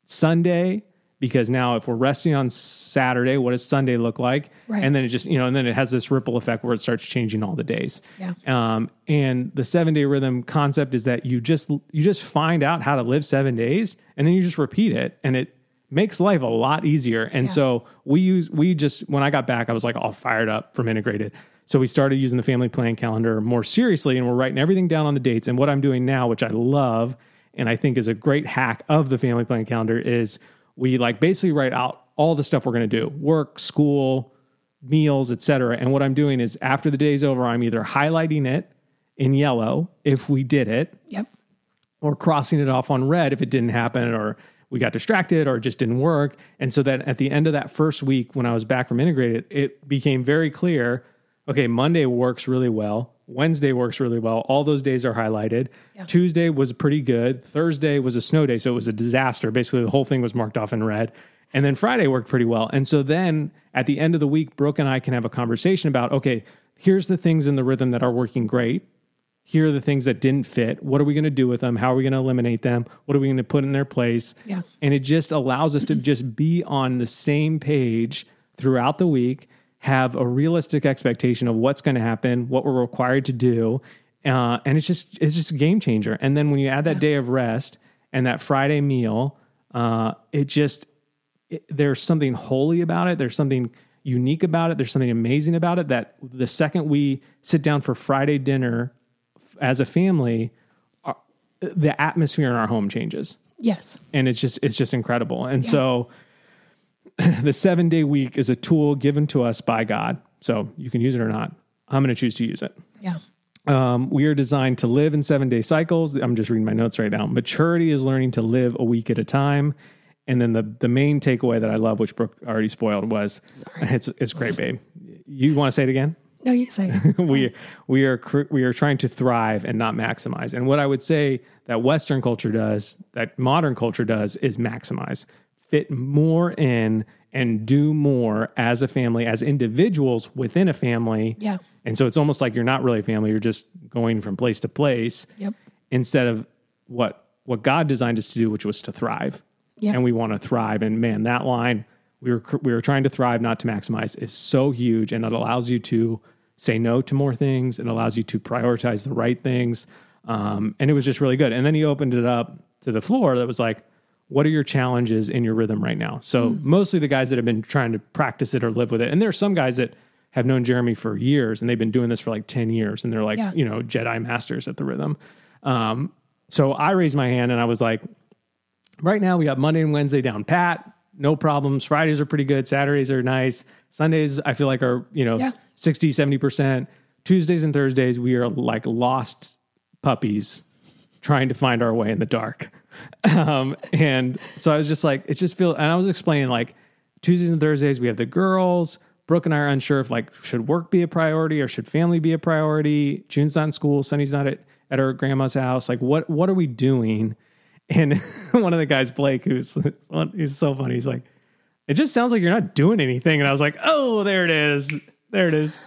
Sunday because now if we're resting on Saturday, what does Sunday look like? Right. And then it just you know, and then it has this ripple effect where it starts changing all the days. Yeah. Um, and the seven day rhythm concept is that you just you just find out how to live seven days, and then you just repeat it, and it makes life a lot easier. And Yeah. so we use we just when I got back, I was like all fired up from integrated. So we started using the family plan calendar more seriously, and we're writing everything down on the dates. And what I'm doing now, which I love, and I think is a great hack of the family plan calendar, is we like basically write out all the stuff we're going to do: work, school, meals, etc. And what I'm doing is after the day's over, I'm either highlighting it in yellow if we did it, Yep. or crossing it off on red if it didn't happen or we got distracted or it just didn't work. And so that at the end of that first week when I was back from integrated, it became very clear okay, Monday works really well. Wednesday works really well. All those days are highlighted. Yeah. Tuesday was pretty good. Thursday was a snow day, so it was a disaster. Basically, the whole thing was marked off in red. And then Friday worked pretty well. And so then at the end of the week, Brooke and I can have a conversation about okay, here's the things in the rhythm that are working great here are the things that didn't fit. What are we going to do with them? How are we going to eliminate them? What are we going to put in their place? Yeah. And it just allows us to just be on the same page throughout the week, have a realistic expectation of what's going to happen, what we're required to do. Uh, and it's just it's just a game changer. And then when you add that day of rest and that Friday meal, uh, it just it, there's something holy about it. There's something unique about it. There's something amazing about it that the second we sit down for Friday dinner as a family, our, the atmosphere in our home changes. Yes. And it's just it's just incredible. And so [laughs] the 7-day week is a tool given to us by God. So you can use it or not. I'm going to choose to use it. Yeah. Um, we are designed to live in seven day cycles. I'm just reading my notes right now. Maturity is learning to live a week at a time. And then the the main takeaway that I love, which Brooke already spoiled, was [laughs] it's it's great, babe. You want to say it again? No, you say. it. [laughs] we we are we are trying to thrive and not maximize. And what I would say that Western culture does, that modern culture does, is maximize, fit more in, and do more as a family, as individuals within a family. Yeah. And so it's almost like you're not really a family; you're just going from place to place Yep. instead of what what God designed us to do, which was to thrive. Yeah. And we want to thrive. And man, that line we were we were trying to thrive, not to maximize, is so huge, and it allows you to say no to more things. It allows you to prioritize the right things. Um, and it was just really good. And then he opened it up to the floor that was like, what are your challenges in your rhythm right now? So mostly the guys that have been trying to practice it or live with it. And there are some guys that have known Jeremy for years and they've been doing this for like 10 years and they're like, Yeah. you know, Jedi masters at the rhythm. Um, so I raised my hand and I was like, right now we got Monday and Wednesday down pat, no problems. Fridays are pretty good. Saturdays are nice. Sundays, I feel like are, you know, Yeah. 60, 70%. Tuesdays and Thursdays, we are like lost puppies trying to find our way in the dark. Um, and so I was just like, it just feels, and I was explaining like Tuesdays and Thursdays, we have the girls. Brooke and I are unsure if like, should work be a priority or should family be a priority? June's not in school. Sunny's not at, at her grandma's house. Like, what, what are we doing? And [laughs] one of the guys, Blake, who's he's so funny. He's like, it just sounds like you're not doing anything. And I was like, oh, there it is. There it is.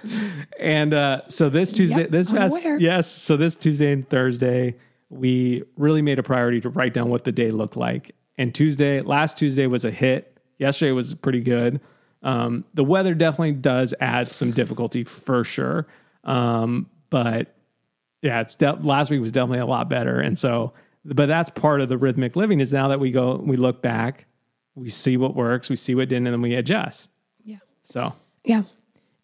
And uh, so this Tuesday, Yep, this past, yes. So this Tuesday and Thursday, we really made a priority to write down what the day looked like. And Tuesday, last Tuesday was a hit. Yesterday was pretty good. Um, the weather definitely does add some difficulty for sure. Um, but yeah, it's de- last week was definitely a lot better. And so, but that's part of the rhythmic living is now that we go, we look back, we see what works, we see what didn't, and then we adjust. Yeah. So Yeah.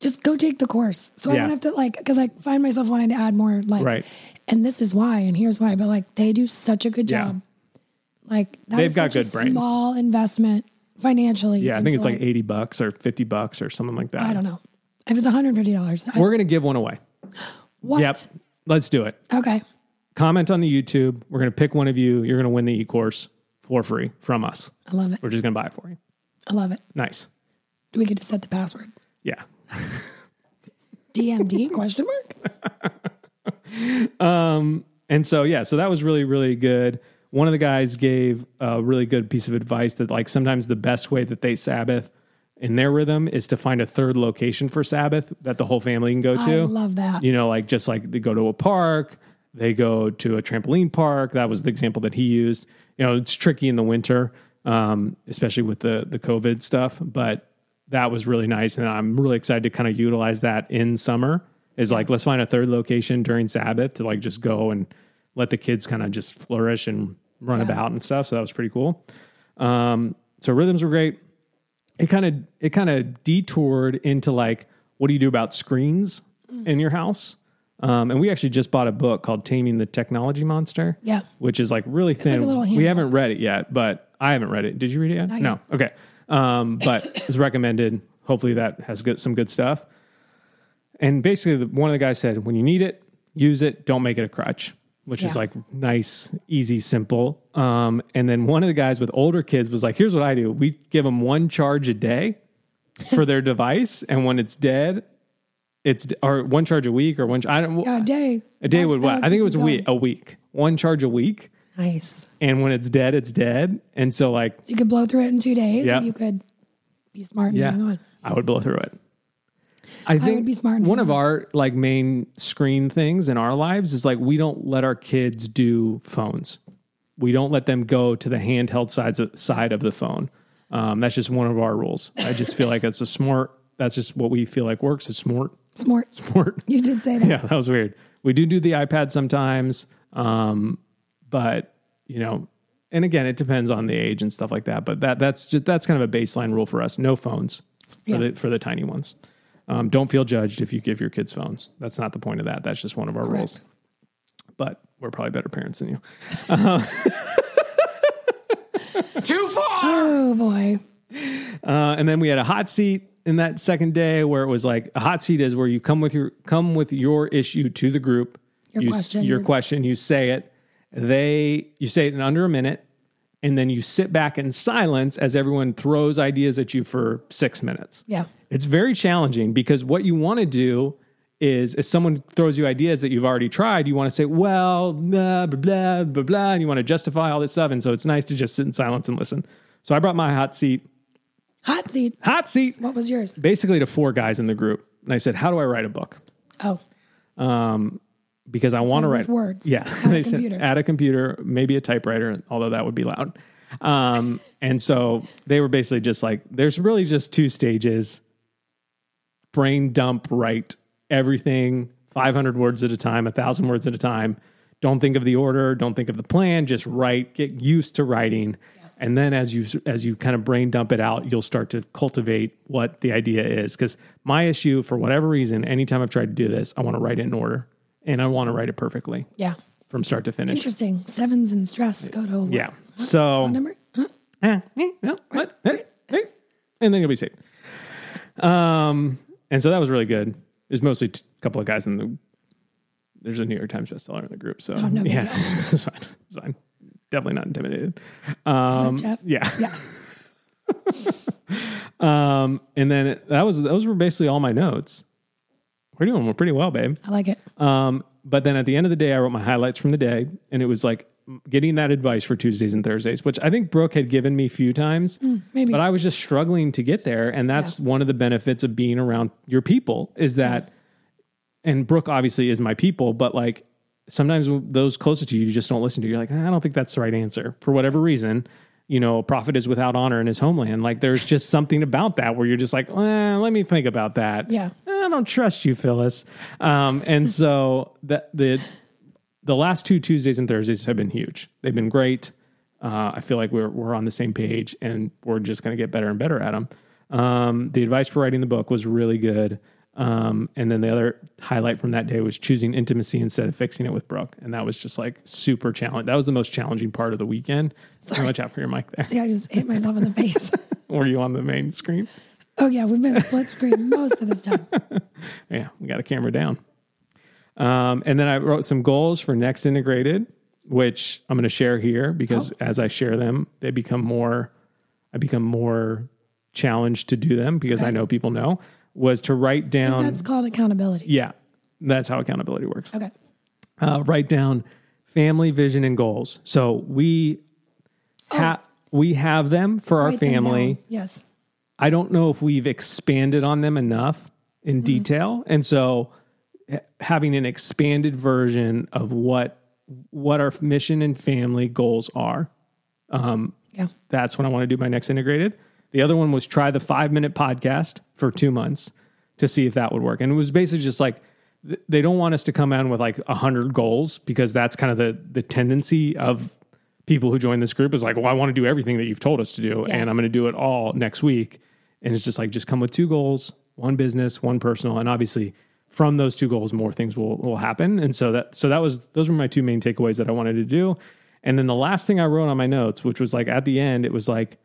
just go take the course. So I don't have to like because I find myself wanting to add more like Right. And this is why and here's why. But like they do such a good Yeah. job. Like that They've got good a brains. small investment financially. Yeah, I think it's like 80 bucks or 50 bucks or something like that. I don't know. If it's $150, We're going to give one away. [gasps] what? Yep. Let's do it. Okay. Comment on the YouTube. We're going to pick one of you. You're going to win the e-course for free from us. I love it. We're just going to buy it for you. I love it. Nice. Do we get to set the password? Yeah. [laughs] DMD question mark? [laughs] And so, yeah, so that was really, really good. One of the guys gave a really good piece of advice that, like, sometimes the best way that they Sabbath in their rhythm is to find a third location for Sabbath that the whole family can go I to. love that. You know, like just like they go to a park, they go to a trampoline park. That was the example that he used. You know, it's tricky in the winter, um, especially with the the COVID stuff, but that was really nice, and I'm really excited to kind of utilize that in summer. Is like let's find a third location during Sabbath to like just go and let the kids kind of just flourish and run Yeah. about and stuff. So that was pretty cool. Um, so rhythms were great. It kind of it kind of detoured into like what do you do about screens in your house? Um, and we actually just bought a book called taming the technology monster Yeah. which is like really like thin. little we haven't read it yet but i haven't read it. Did you read it yet? Not no. yet. okay. Um, but it's recommended. Hopefully that has good, some good stuff and basically the, one of the guys said when you need it use it. Don't make it a crutch which is like nice easy simple. Um, and then one of the guys with older kids was like here's what i do. We give them one charge a day for their [laughs] device and when it's dead it's or one charge a week or one i don't Yeah, a day. a day That- would what i think it was a week a week. One charge a week. Nice. and when it's dead it's dead. And so like So you could blow through it in two days, Yeah. you could be smart and yeah. on. i would blow through it I think would be smart one of our like main screen things in our lives is like we don't let our kids do phones. We don't let them go to the handheld sides of, side of the phone. Um, that's just one of our rules. I just feel like it's a smart. That's just what we feel like works. It's smart. Smart. Smart. You did say that. [laughs] Yeah, that was weird. We do do the iPad sometimes, um, but you know, and again, it depends on the age and stuff like that. But that that's just that's kind of a baseline rule for us. No phones for Yeah. the for the tiny ones. Um, don't feel judged if you give your kids phones. That's not the point of that. That's just one of our Correct. rules. But we're probably better parents than you. [laughs] Too far! Oh boy. Uh, and then we had a hot seat in that second day where it was like a hot seat is where you come with your come with your issue to the group. Your you, question. Your Your- question. You say it. They you say it in under a minute, and then you sit back in silence as everyone throws ideas at you for six minutes. Yeah. It's very challenging because what you want to do is if someone throws you ideas that you've already tried, you want to say, well, blah, blah, blah, blah, blah, and you want to justify all this stuff. And so it's nice to just sit in silence and listen. So I brought my hot seat, Hot seat. hot seat, What was yours? basically to four guys in the group. And I said, how do I write a book? Oh, um, Because I want to write words, Yeah. [laughs] at a [laughs] They said, computer. At a computer, maybe a typewriter, although that would be loud. Um, and so they were basically just like, there's really just two stages brain dump, write everything 500 words at a time, a 1,000 words at a time. Don't think of the order, don't think of the plan, just write, get used to writing. And then as you as you kind of brain dump it out, you'll start to cultivate what the idea is. Because my issue, for whatever reason, anytime I've tried to do this, I want to write it in order and I want to write it perfectly yeah. from start to finish. Interesting. Sevens and stress go to Yeah. So number? Huh? eh, eh, no, what, eh, and then you'll be safe. Um, and so that was really good. There's mostly t- a couple of guys in the. There's a New York Times bestseller in the group, so Oh, no yeah, [laughs] it's fine. It's fine. Definitely not intimidated. Um, Is that Jeff? yeah. Yeah. [laughs] [laughs] Um, and then it, that was those were basically all my notes. We're doing pretty well, babe. I like it. Um, but then at the end of the day, I wrote my highlights from the day, and it was like getting that advice for Tuesdays and Thursdays, which I think Brooke had given me a few times, maybe. but I was just struggling to get there. And that's one of the benefits of being around your people is that, and Brooke obviously is my people, but like sometimes those closest to you, you just don't listen to. You're like, I don't think that's the right answer for whatever reason. You know, a prophet is without honor in his homeland. Like, there's just something about that where you're just like, let me think about that. Yeah. I don't trust you, Phyllis. Um, and so the the the last two Tuesdays and Thursdays have been huge. They've been great. Uh, I feel like we're we're on the same page, and we're just going to get better and better at them. Um, the advice for writing the book was really good. Um, and then the other highlight from that day was choosing intimacy instead of fixing it with Brooke. And that was just like super challenging. That was the most challenging part of the weekend. Sorry. Sorry. Watch out for your mic there. See, I just hit myself in the face. [laughs] Were you on the main screen? Oh yeah, we've been split screen most of this time. [laughs] Yeah, we got a camera down. Um, and then I wrote some goals for next integrated, which I'm going to share here because Oh. as I share them, they become more, I become more challenged to do them because I know people know, was to write down. That's called accountability. yeah, that's how accountability works. Okay. Uh, write down family vision and goals. So we have, we have them for our Oh. Write family. Yes. I don't know if we've expanded on them enough in mm-hmm. detail. And so eh, having an expanded version of what what our mission and family goals are. Um, yeah. That's when I want to do my next integrated. The other one was try the 5-minute podcast for 2 months to see if that would work. And it was basically just like they don't want us to come in with like a 100 goals because that's kind of the the tendency of people who join this group is like, well, I want to do everything that you've told us to do, Yeah. and I'm going to do it all next week. And it's just like, just come with two goals, one business, one personal, and obviously from those two goals, more things will will happen. And so that so that was those were my two main takeaways that I wanted to do. And then the last thing I wrote on my notes, which was like at the end, it was like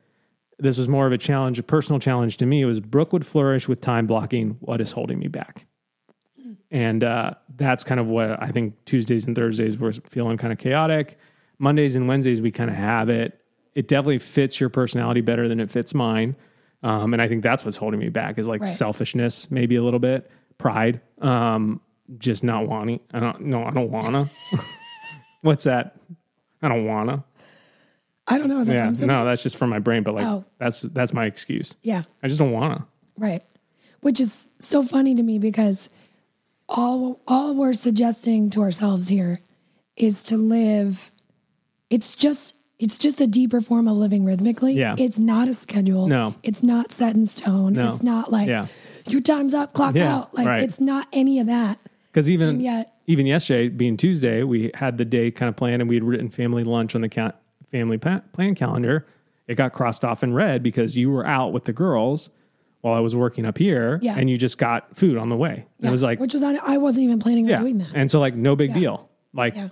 this was more of a challenge, a personal challenge to me. It was Brooke would flourish with time blocking. What is holding me back? And uh, that's kind of what I think Tuesdays and Thursdays were feeling kind of chaotic. Mondays and Wednesdays, we kind of have it. It definitely fits your personality better than it fits mine. Um, and I think that's what's holding me back is like Right. selfishness, maybe a little bit, pride, um, just not wanting. I don't, no, I don't wanna. [laughs] What's that? I don't wanna. I don't know. Is Yeah, no, that's just from my brain, but like Oh. that's that's my excuse. Yeah. I just don't wanna. Right. Which is so funny to me because all all we're suggesting to ourselves here is to live it's just it's just a deeper form of living rhythmically. Yeah. It's not a schedule. No. It's not set in stone. No. It's not like Yeah. your time's up, clock Yeah, out. Like right. it's not any of that. Because even And yet- even yesterday, being Tuesday, we had the day kind of planned, and we had written family lunch on the ca- family pa- plan calendar. It got crossed off in red because you were out with the girls while I was working up here, Yeah. and you just got food on the way. Yeah. It was like, which was on, I wasn't even planning on doing that. and so like no big deal. Like it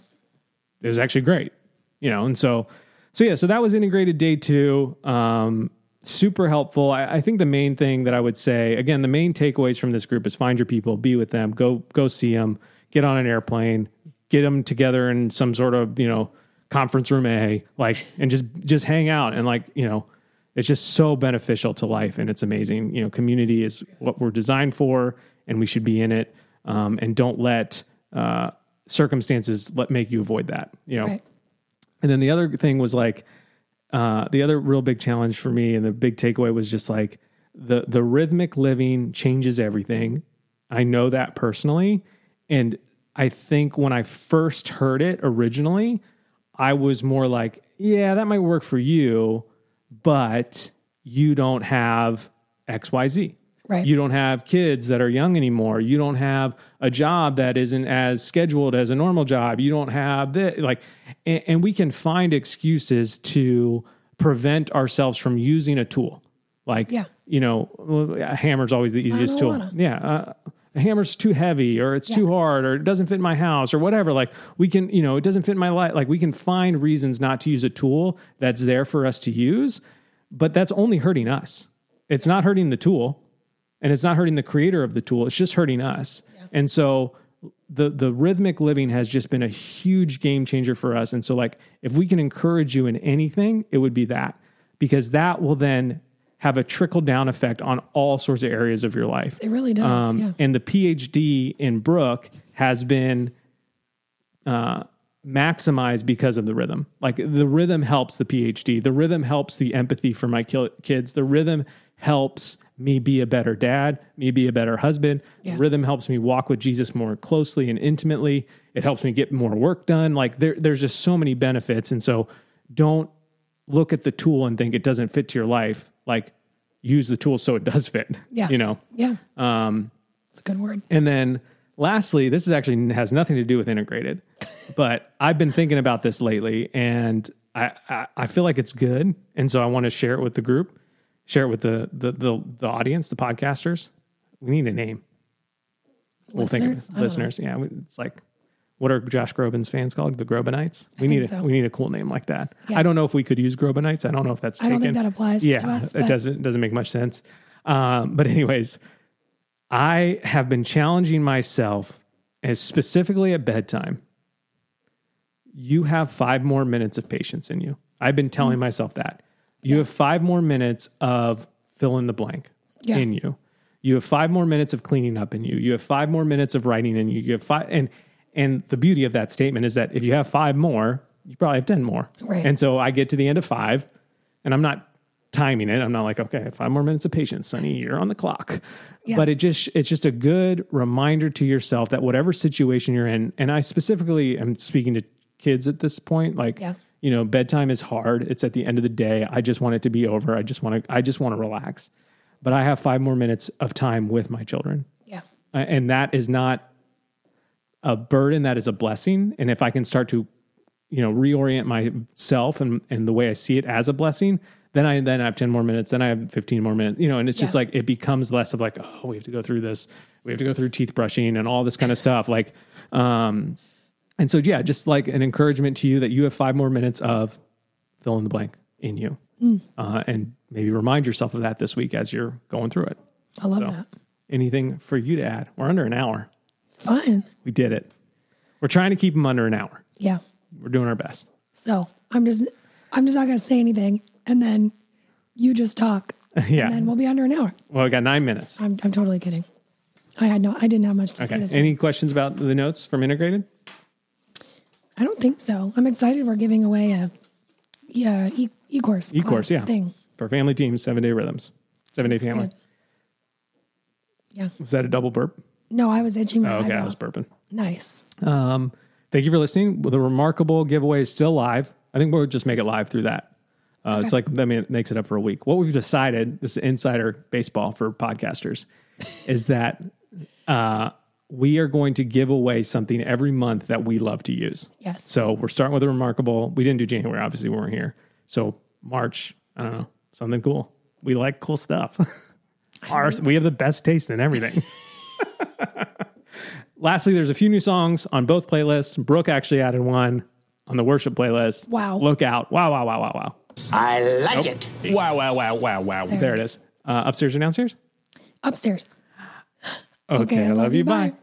was actually great, you know. And so, so yeah, so that was integrated day two. Um, super helpful. I, I think the main thing that I would say, again, the main takeaways from this group is find your people, be with them, go go see them, get on an airplane, get them together in some sort of you know conference room A, like, and just just hang out and like you know. It's just so beneficial to life, and it's amazing. You know, community is what we're designed for, and we should be in it. Um, and don't let uh, circumstances let make you avoid that. You know, Right. And then the other thing was like uh, the other real big challenge for me, and the big takeaway was just like the the rhythmic living changes everything. I know that personally, and I think when I first heard it originally, I was more like, yeah, that might work for you, but you don't have X Y Z. Right. You don't have kids that are young anymore. You don't have a job that isn't as scheduled as a normal job. You don't have this like and, and we can find excuses to prevent ourselves from using a tool. Like Yeah. you know, a hammer's always the easiest tool. wanna. Yeah, uh, a hammer's too heavy or it's too hard or it doesn't fit in my house or whatever. Like we can, you know, it doesn't fit in my life. Like we can find reasons not to use a tool that's there for us to use, but that's only hurting us. It's not hurting the tool and it's not hurting the creator of the tool. It's just hurting us. And so the the rhythmic living has just been a huge game changer for us. And so like if we can encourage you in anything, it would be that because that will then have a trickle down effect on all sorts of areas of your life. It really does. Um, yeah. And the PhD in Brooke has been uh, maximized because of the rhythm. Like the rhythm helps the PhD. The rhythm helps the empathy for my kids. The rhythm helps me be a better dad, me be a better husband. Yeah. Rhythm helps me walk with Jesus more closely and intimately. It helps me get more work done. Like there, there's just so many benefits. And so don't look at the tool and think it doesn't fit to your life. Like use the tool so it does fit. [laughs] Yeah. You know? Yeah. Um, it's a good word. And then lastly, this is actually has nothing to do with integrated, [laughs] but I've been thinking about this lately and I, I, I feel like it's good. And so I want to share it with the group, share it with the, the, the, the audience, the podcasters. We need a name. We'll think Listeners? Of listeners. Yeah, it's like what are Josh Groban's fans called? The Grobanites. We need a, so. we need a cool name like that. Yeah. I don't know if we could use Grobanites. I don't know if that's I don't taken. think that applies to yeah, us, it doesn't doesn't make much sense. Um, but anyways, I have been challenging myself, as specifically at bedtime. You have five more minutes of patience in you. I've been telling Mm. myself that. You have five more minutes of fill in the blank Yeah. in you. You have five more minutes of cleaning up in you. You have five more minutes of writing in you. You have five, and and the beauty of that statement is that if you have five more, you probably have ten more. Right. And so I get to the end of five, and I'm not timing it. I'm not like, okay, five more minutes of patience, Sonny, you're on the clock. Yeah. But it just it's just a good reminder to yourself that whatever situation you're in, and I specifically am speaking to kids at this point, like Yeah. You know, bedtime is hard. It's at the end of the day. I just want it to be over. I just want to I just want to relax. But I have five more minutes of time with my children. Yeah. And that is not a burden that is a blessing and if i can start to you know reorient myself and and the way i see it as a blessing then i then i have 10 more minutes then i have 15 more minutes you know and it's just like it becomes less of like oh we have to go through this we have to go through teeth brushing and all this kind of stuff like um and so yeah just like an encouragement to you that you have five more minutes of fill in the blank in you uh, and maybe remind yourself of that this week as you're going through it I love So- that. anything for you to add we're under an hour Fine. we did it. We're trying to keep them under an hour. Yeah. We're doing our best. So I'm just I'm just not gonna say anything and then you just talk. [laughs] Yeah. And then we'll be under an hour. Well, we got nine minutes. I'm I'm totally kidding. I had no I didn't have much to say Okay. this Any questions about the notes from integrated? I don't think so. I'm excited we're giving away a yeah, e e-course. E-course, yeah. Thing. For family teams, seven day rhythms, seven day family. good. Yeah. Was that a double burp? No, I was itching my Oh, okay. I was burping. Nice. Um, thank you for listening. The Remarkable giveaway is still live. I think we'll just make it live through that. Uh, It's Okay. like, I mean, it makes it up for a week. What we've decided, this is insider baseball for podcasters, is that uh, we are going to give away something every month that we love to use. Yes. So we're starting with a Remarkable. We didn't do January, obviously, we weren't here. So March, I don't know, something cool. We like cool stuff. [laughs] Ours, we have the best taste in everything. [laughs] Lastly, there's a few new songs on both playlists. Brooke actually added one on the worship playlist. Wow. Look out. Wow, wow, wow, wow, wow. I like it. Wow, wow, wow, wow, wow. There There it it is. is. Uh, upstairs or downstairs? Upstairs. [gasps] Okay, I love you. Bye.